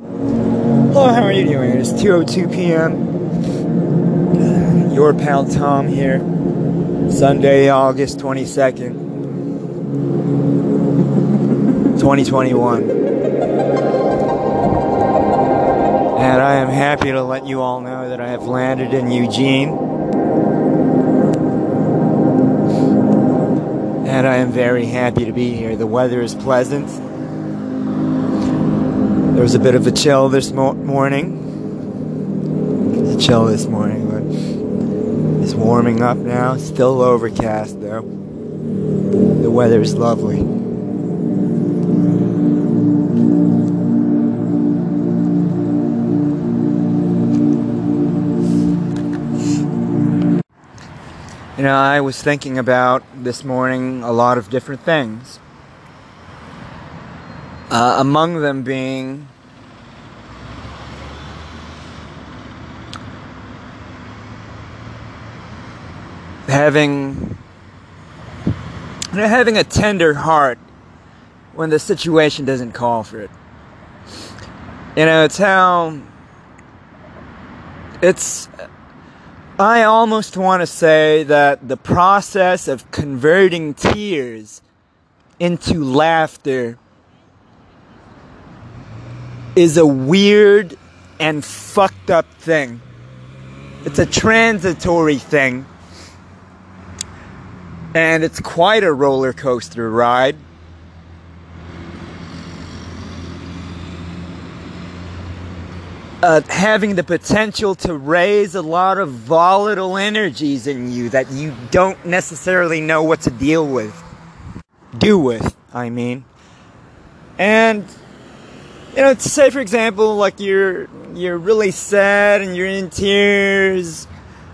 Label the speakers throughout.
Speaker 1: Hello, how are you doing? It's 2:02 p.m. Your pal Tom here. Sunday, August 22nd, 2021. And I am happy to let you all know that I have landed in Eugene. And I am very happy to be here. The weather is pleasant. There was a bit of a chill this mo- morning. A chill this morning, but it's warming up now. Still overcast though. The weather is lovely. You know, I was thinking about this morning a lot of different things. Uh, among them being having having a tender heart when the situation doesn't call for it. You know, it's how it's I almost want to say that the process of converting tears into laughter is a weird and fucked up thing. It's a transitory thing. And it's quite a roller coaster ride. Uh, having the potential to raise a lot of volatile energies in you that you don't necessarily know what to deal with. Do with, I mean. And you know, say for example, like you're you're really sad and you're in tears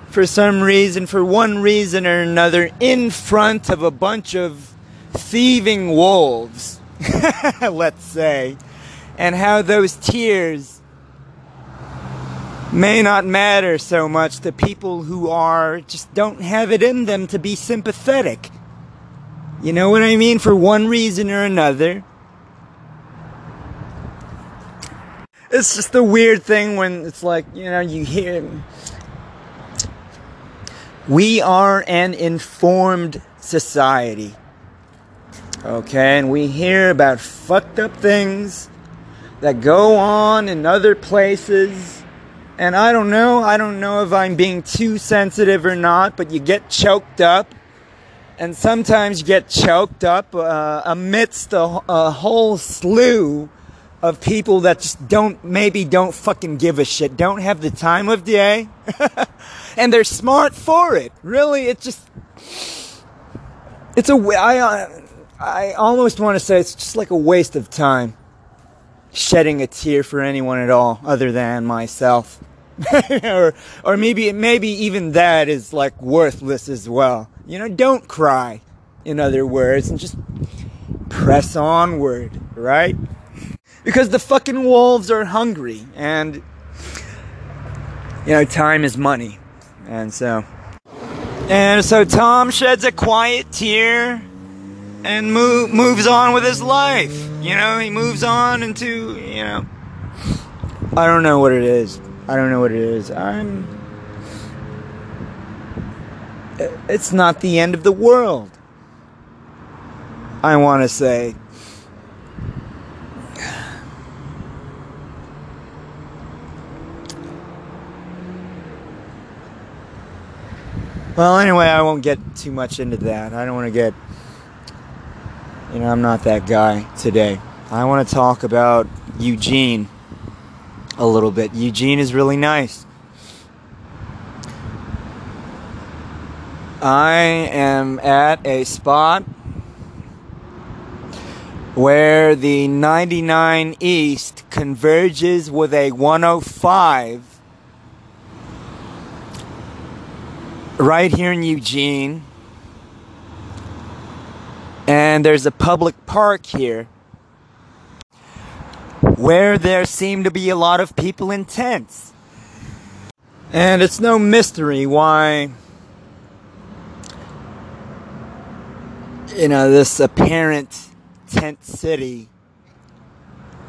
Speaker 1: for some reason, for one reason or another, in front of a bunch of thieving wolves, let's say, and how those tears may not matter so much to people who are just don't have it in them to be sympathetic. You know what I mean? For one reason or another it's just a weird thing when it's like, you know, you hear. We are an informed society. Okay, and we hear about fucked up things that go on in other places. And I don't know, I don't know if I'm being too sensitive or not, but you get choked up. And sometimes you get choked up uh, amidst a, a whole slew of people that just don't maybe don't fucking give a shit, don't have the time of day, and they're smart for it. Really, it's just it's a I uh, almost want to say it's just like a waste of time shedding a tear for anyone at all other than myself. or or maybe maybe even that is like worthless as well. You know, don't cry in other words and just press onward, right? Because the fucking wolves are hungry and you know time is money and so. And so tom sheds a quiet tear and move, moves on with his life. You know he moves on into you know. I don't know what it is. I don't know what it is. I'm it's not the end of the world i want to say Well, anyway, I won't get too much into that. I don't want to get, you know, I'm not that guy today. I want to talk about Eugene a little bit. Eugene is really nice. I am at a spot where the 99 East converges with a 105 right here in Eugene. And there's a public park here where there seem to be a lot of people in tents. And it's no mystery why, you know, this apparent tent city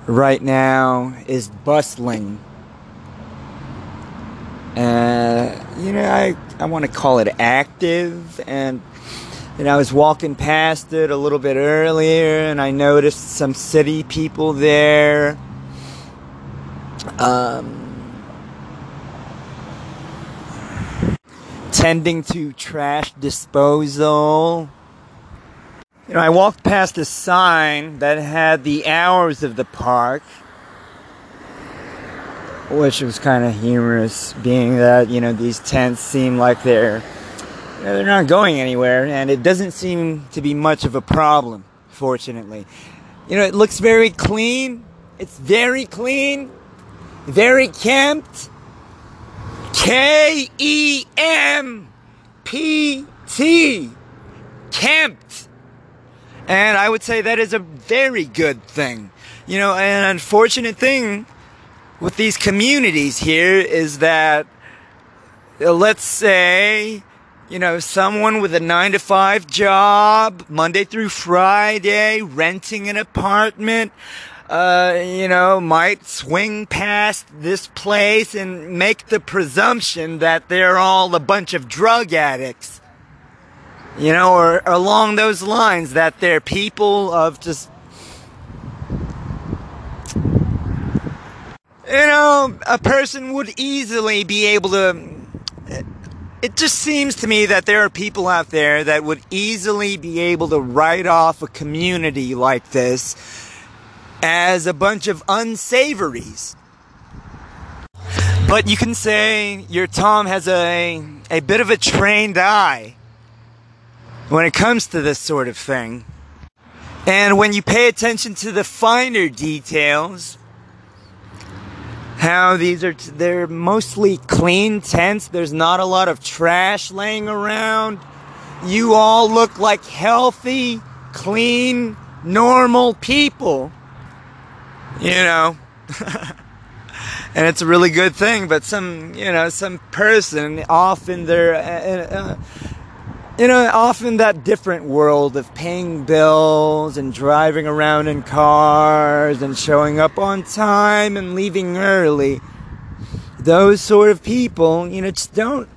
Speaker 1: right now is bustling. Uh, you know, I, I want to call it active. And, and I was walking past it a little bit earlier and I noticed some city people there. Um, tending to trash disposal. You know, I walked past a sign that had the hours of the park, which was kind of humorous, being that, you know, these tents seem like they're, you know, they're not going anywhere, and it doesn't seem to be much of a problem, fortunately. You know, it looks very clean. It's very clean, very kempt. K E M P T. Kempt. And I would say that is a very good thing. You know, an unfortunate thing with these communities here is that, uh, let's say, you know, someone with a nine to five job, Monday through Friday, renting an apartment, uh, you know, might swing past this place and make the presumption that they're all a bunch of drug addicts. You know, or along those lines that they're people of just, you know, a person would easily be able to. It just seems to me that there are people out there that would easily be able to write off a community like this as a bunch of unsavories. But you can say your Tom has a, a bit of a trained eye when it comes to this sort of thing. And when you pay attention to the finer details, how these are t- they're mostly clean tents, there's not a lot of trash laying around. You all look like healthy, clean, normal people. You know. and it's a really good thing, but some, you know, some person off in their uh, uh, you know, often that different world of paying bills and driving around in cars and showing up on time and leaving early, those sort of people, you know, just don't.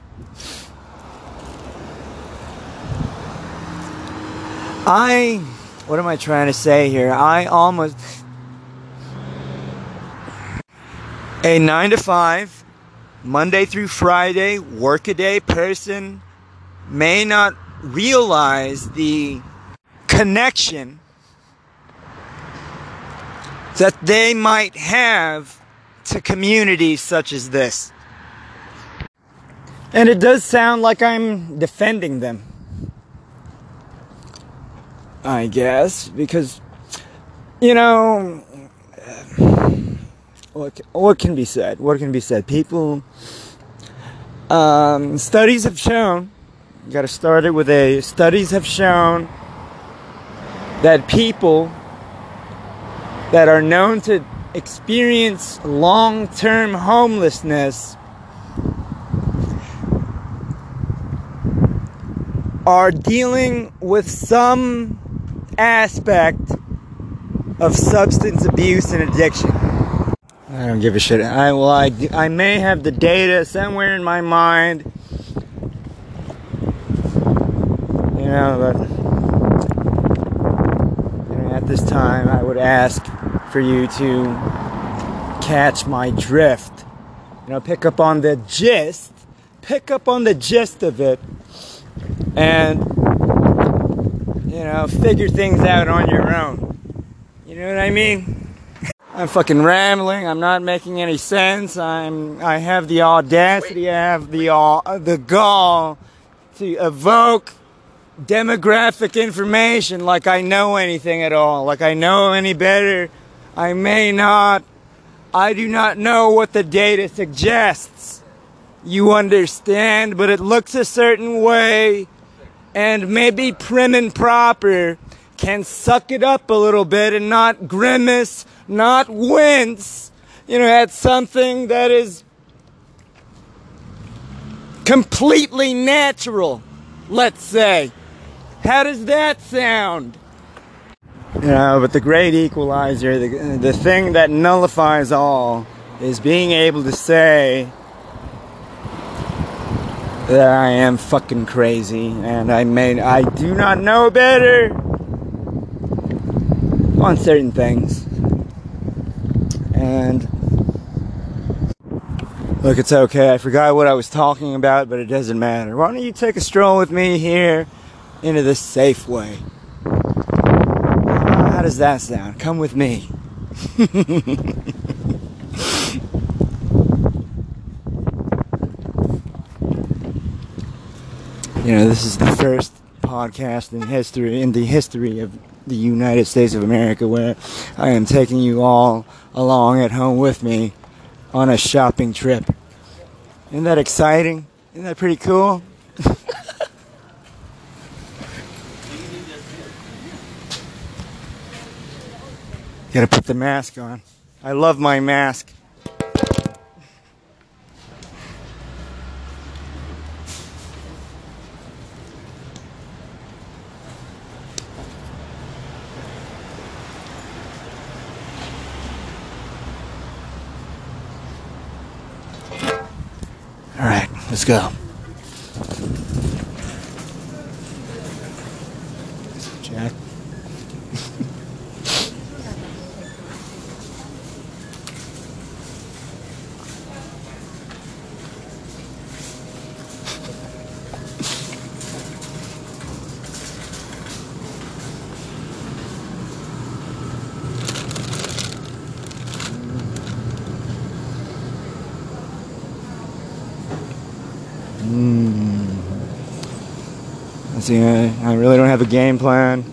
Speaker 1: I, what am I trying to say here? I almost. A nine to five, Monday through Friday, workaday person may not realize the connection that they might have to communities such as this. And it does sound like I'm defending them. I guess, because, you know, what, what can be said? What can be said? People, um, studies have shown got to start it with a studies have shown that people that are known to experience long-term homelessness are dealing with some aspect of substance abuse and addiction. I don't give a shit. I well, I, I may have the data somewhere in my mind you know, but you know, at this time, I would ask for you to catch my drift. You know, pick up on the gist, pick up on the gist of it, and you know, figure things out on your own. You know what I mean? I'm fucking rambling. I'm not making any sense. I'm. I have the audacity. I have the uh, the gall to evoke demographic information like I know anything at all, like I know any better. I may not. I do not know what the data suggests. You understand, but it looks a certain way, and maybe prim and proper can suck it up a little bit and not grimace, not wince, you know, at something that is completely natural, let's say. How does that sound? You know, but the great equalizer, the, the thing that nullifies all, is being able to say that I am fucking crazy and I may I do not know better on certain things. And look, it's okay. I forgot what I was talking about, but it doesn't matter. Why don't you take a stroll with me here into the Safeway? How does that sound? Come with me. you know, this is the first podcast in history, in the history of the United States of America, where I am taking you all along at home with me on a shopping trip. Isn't that exciting? Isn't that pretty cool? Gotta put the mask on. I love my mask. All right, let's go. Jack. See, I, I really don't have a game plan.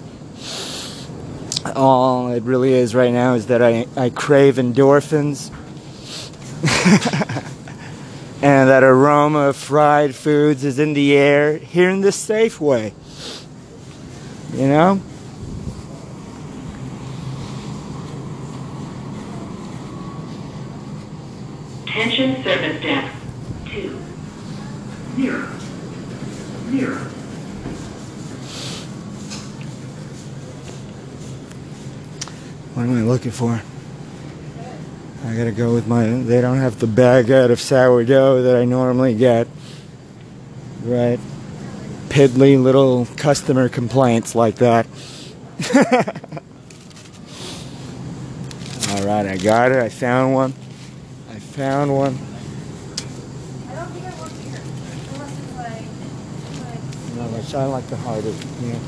Speaker 1: All it really is right now is that I, I crave endorphins. and that aroma of fried foods is in the air here in this Safeway. You know? I looking for? I gotta go with my. They don't have the baguette of sourdough that I normally get. Right? Piddly little customer complaints like that. Alright, I got it. I found one. I found one.
Speaker 2: I don't think I work here. Unless it's like, like
Speaker 1: No, which I like the harder. You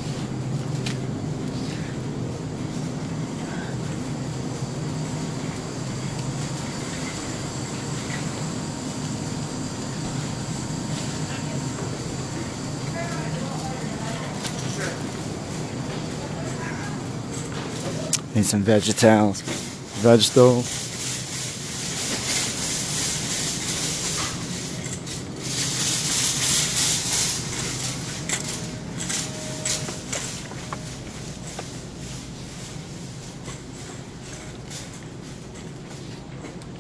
Speaker 1: Need some vegetals. Vegetable.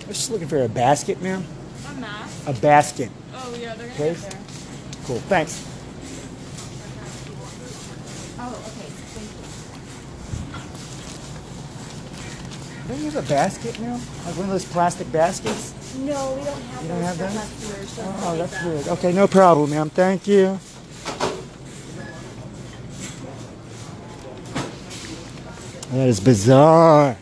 Speaker 1: I was just looking for a basket, ma'am.
Speaker 2: a mask.
Speaker 1: A basket.
Speaker 2: Oh yeah, they're gonna
Speaker 1: Please?
Speaker 2: there.
Speaker 1: Cool. Thanks.
Speaker 2: Oh, okay.
Speaker 1: Don't you have a basket now? Like one of those plastic baskets?
Speaker 2: No, we don't have
Speaker 1: You don't
Speaker 2: those
Speaker 1: have those?
Speaker 2: here. So
Speaker 1: Oh, that's
Speaker 2: about
Speaker 1: weird. Okay, no problem, ma'am. Thank you. That is bizarre.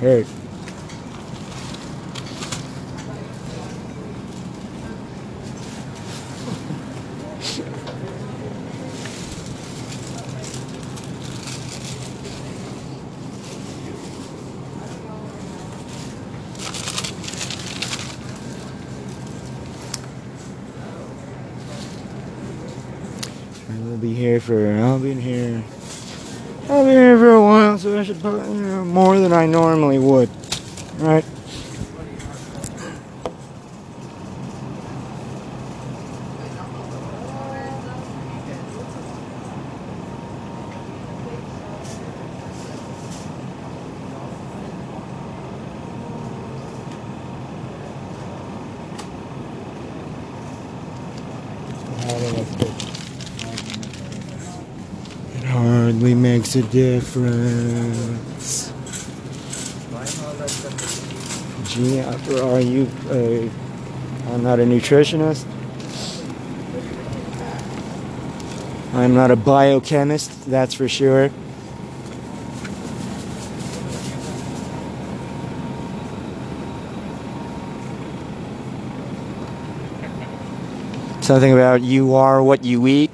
Speaker 1: Hey. I'll here for. I'll be here. I'll be here for a while, so I should put know, more than I normally would. Right? Makes a difference. Gee, are you? Uh, I'm not a nutritionist. I'm not a biochemist, that's for sure. Something about you are what you eat.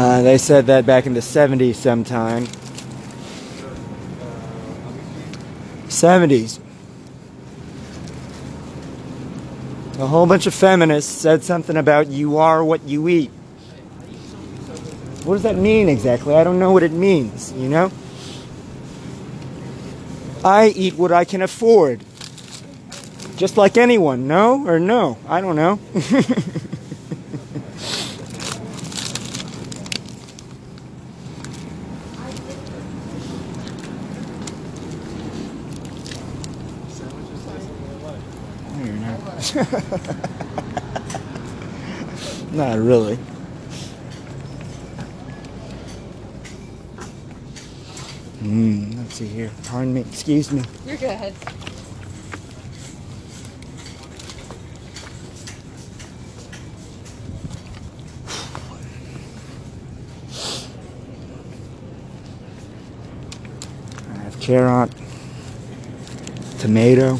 Speaker 1: Uh, they said that back in the 70s sometime. 70s. A whole bunch of feminists said something about you are what you eat. What does that mean exactly? I don't know what it means, you know? I eat what I can afford. Just like anyone, no? Or no? I don't know. Not really. Hmm, let's see here. Pardon me. Excuse me.
Speaker 2: You're good.
Speaker 1: I have carrot, tomato.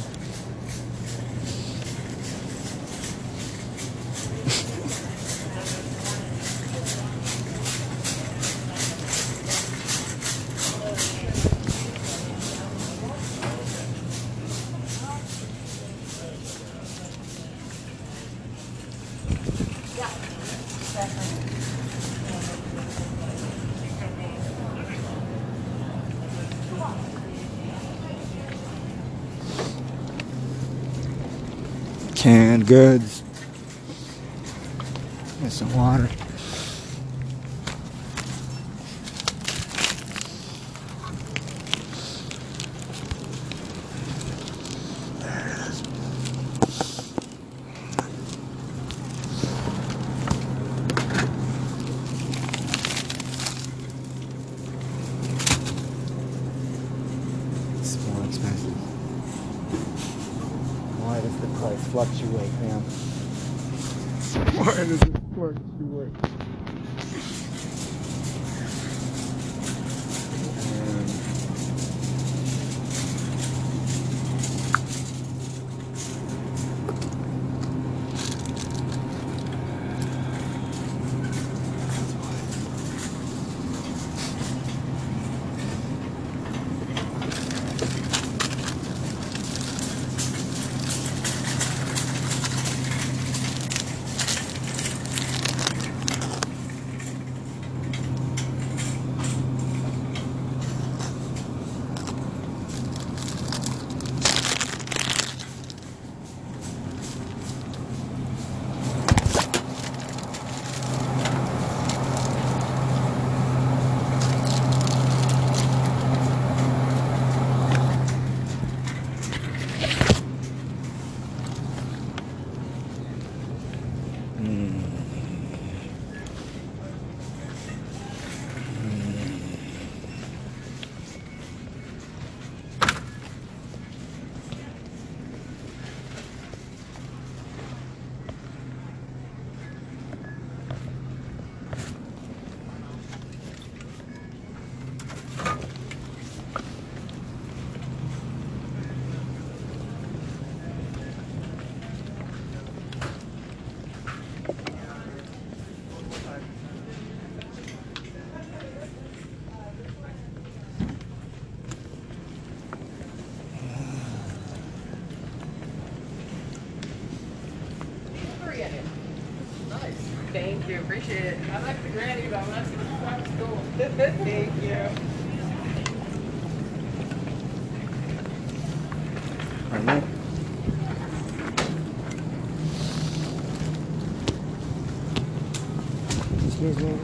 Speaker 1: Goods. There's some water.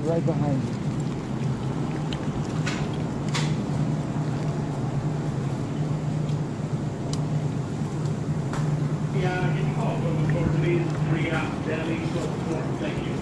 Speaker 1: Right behind you.
Speaker 3: Yeah, can you call for the floor, please? Three out, so forth, thank you.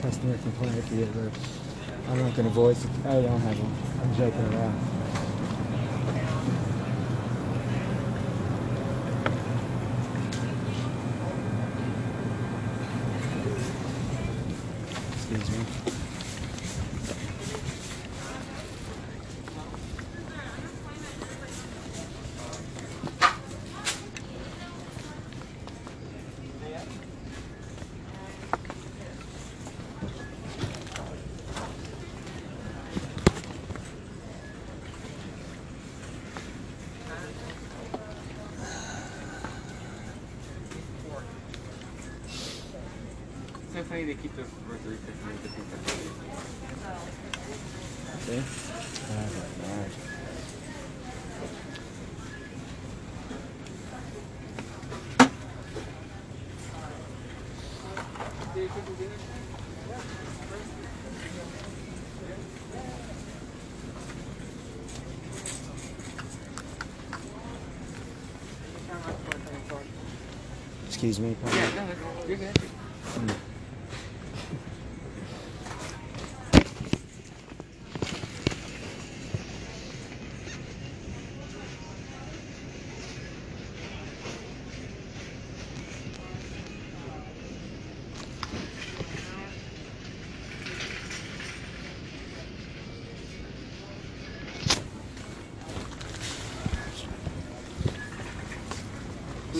Speaker 1: Customer complaint you ever. I'm not gonna voice it. I don't have one. I'm joking around. Excuse me.
Speaker 4: They keep the country.
Speaker 1: See? Excuse me.
Speaker 4: Yeah, no, you're good.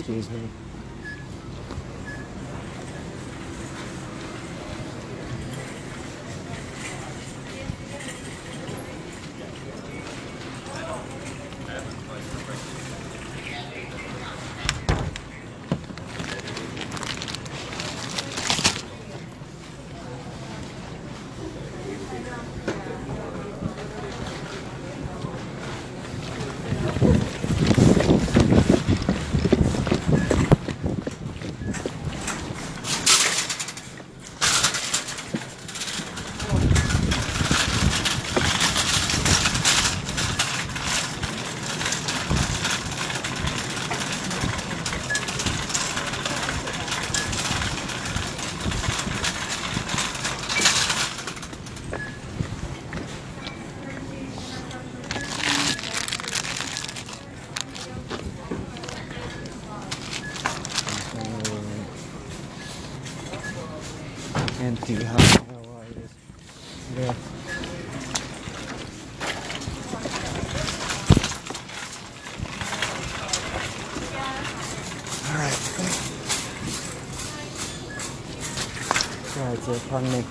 Speaker 1: Excuse me. Empty. How how are you? Yeah. All right. Sorry, sir. Pardon me.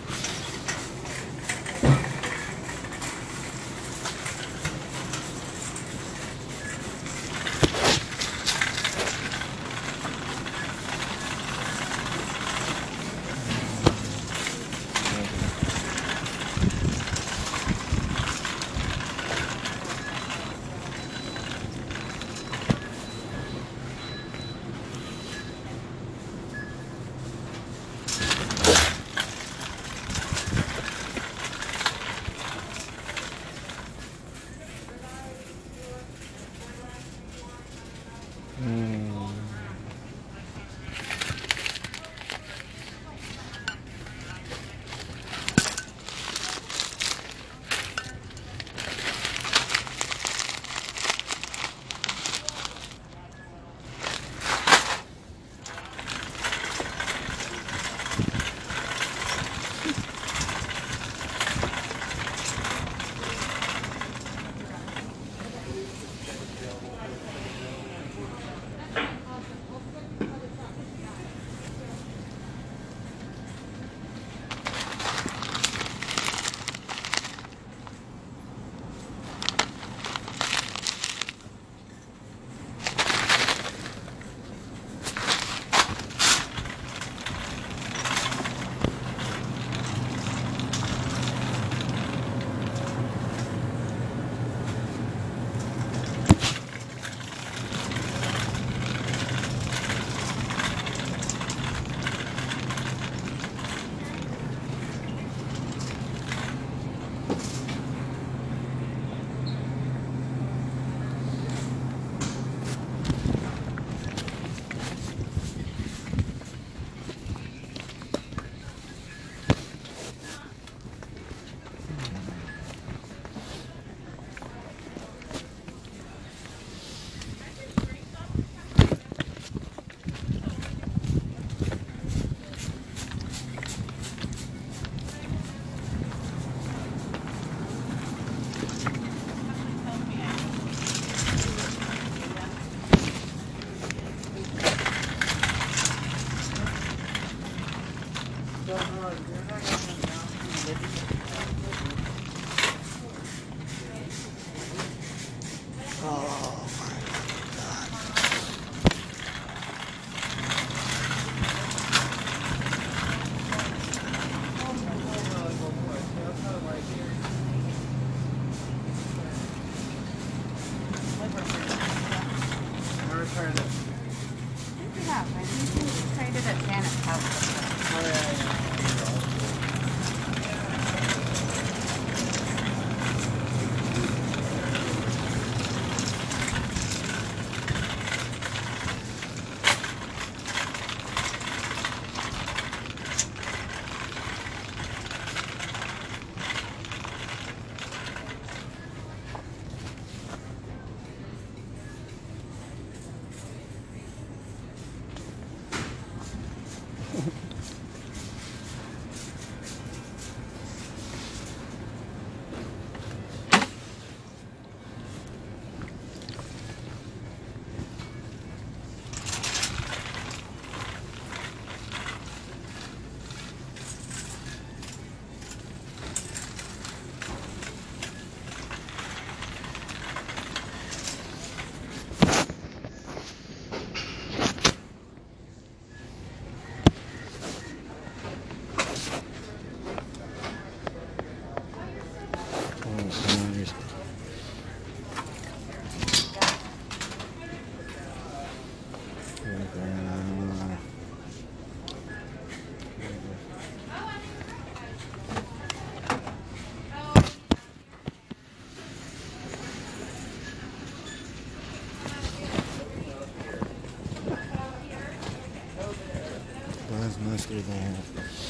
Speaker 1: Where's mustard there?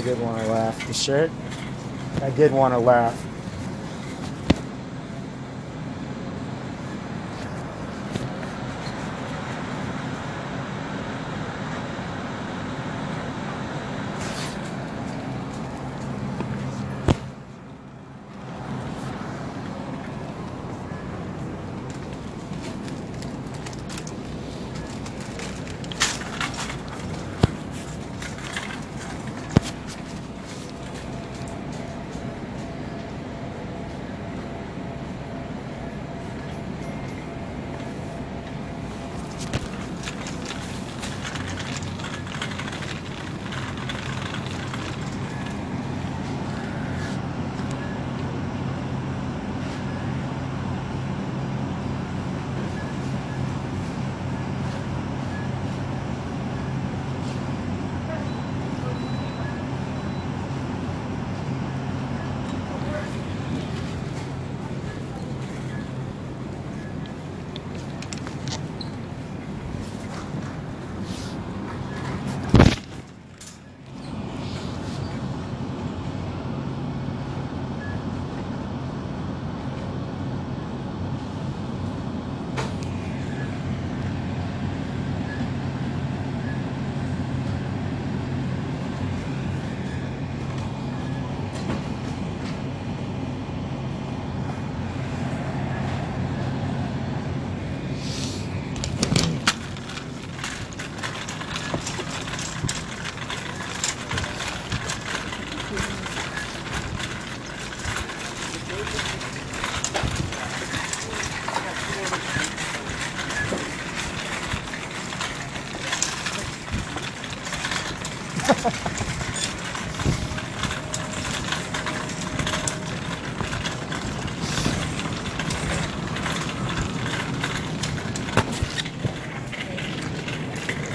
Speaker 1: I did want to laugh. The shirt? I did want to laugh.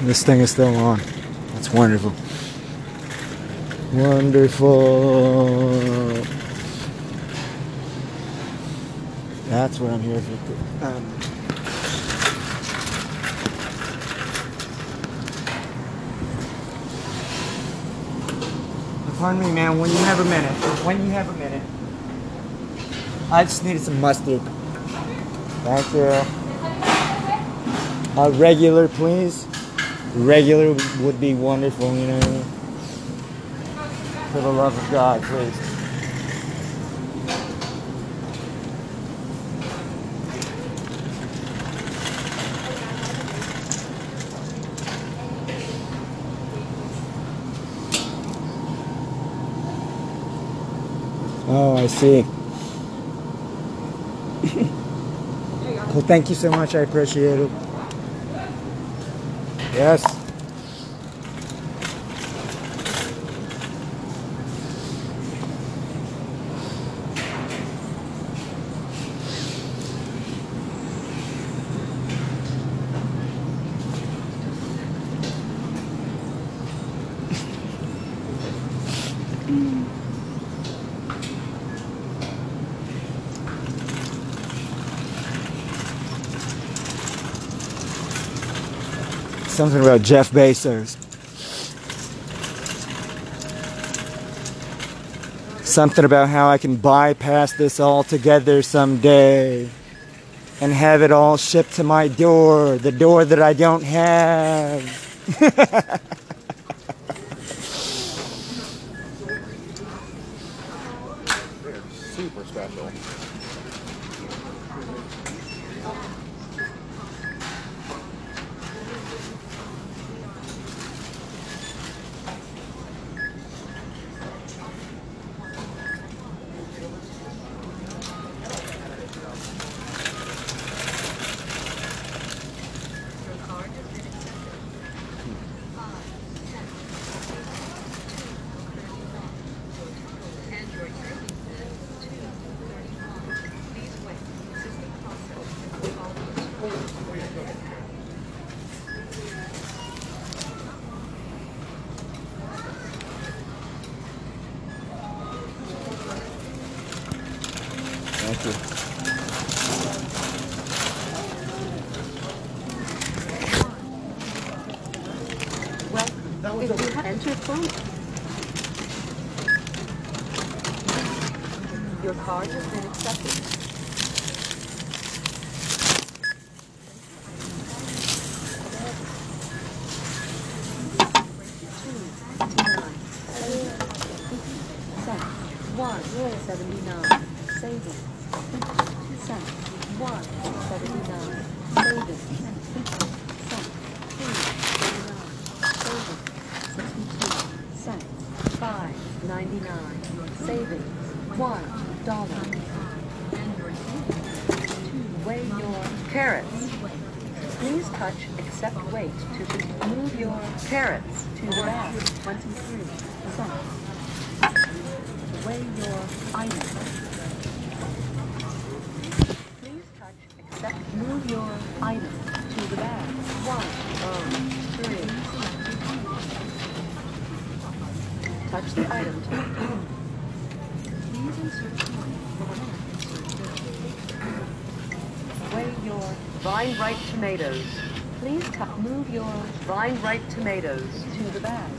Speaker 1: This thing is still on. That's wonderful. Wonderful. That's what I'm here for. Um, pardon me, man. When you have a minute. When you have a minute. I just needed some mustard. Thank you. A regular, please. Regular would be wonderful, you know. For the love of God, please. Oh, I see. well, thank you so much. I appreciate it. Yes. Something about Jeff Bezos. Something about how I can bypass this altogether someday and have it all shipped to my door, the door that I don't have.
Speaker 4: They're super special.
Speaker 1: Thank you.
Speaker 5: Enter phone. Your card has been accepted. One seventy-nine. Savings. Cent. One seventy-nine. Savings. Cent. Two seventy-nine. Savings. Sixty-two Five ninety-nine. Savings. One dollar. Weigh your carrots. Please touch accept weight to move your carrots to the bag. Twenty-three cents. Weigh your items. Please touch accept move your item to the bag. One, oh, three. Touch the item to Please insert coin for Weigh your vine ripe tomatoes. Please move your vine ripe tomatoes to the bag.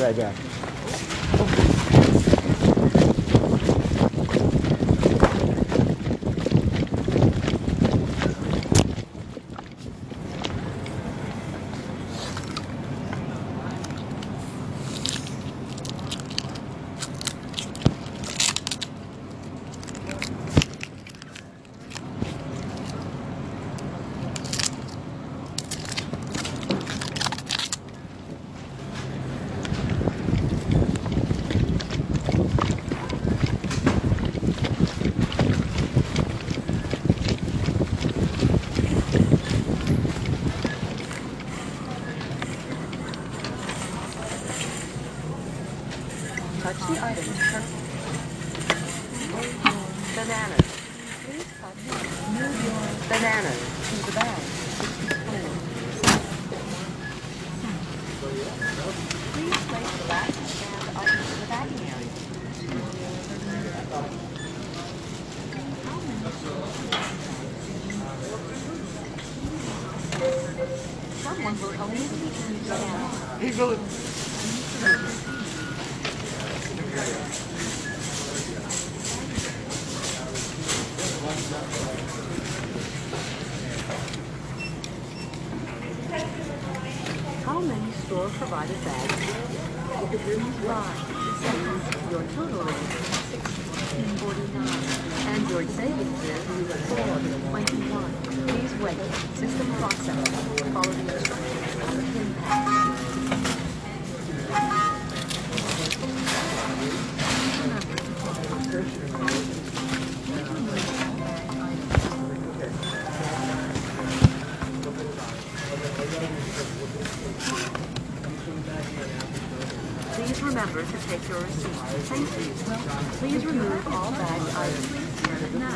Speaker 5: Ninety-nine cents.
Speaker 1: Be right back.
Speaker 5: touch the items carefully. Bananas. Please touch move your bananas to the bag. 64 Please place the last scanned items in the bagging area. How many store-provided bags? Five. Your total is sixteen forty-nine, and your savings is four twenty-one. Please wait. System process. The instructions Please remove all bagged items. Now,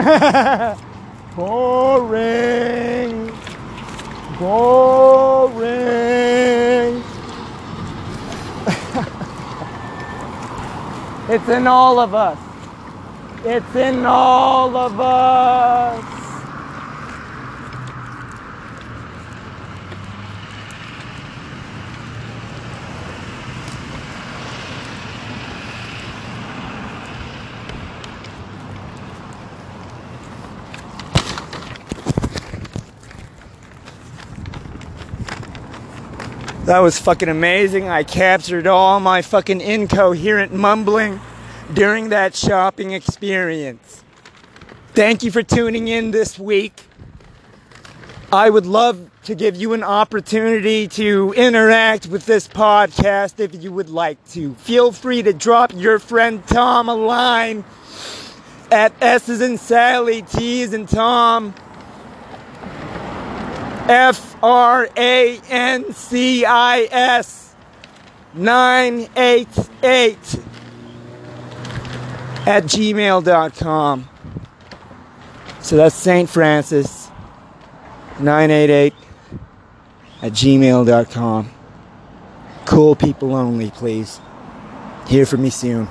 Speaker 1: Boring. Boring. it's in all of us. It's in all of us. That was fucking amazing. I captured all my fucking incoherent mumbling during that shopping experience. Thank you for tuning in this week. I would love to give you an opportunity to interact with this podcast if you would like to. Feel free to drop your friend Tom a line at S's and Sally, T's and Tom. F R A N C I S 988 at gmail.com. So that's St. Francis 988 at gmail.com. Cool people only, please. Hear from me soon.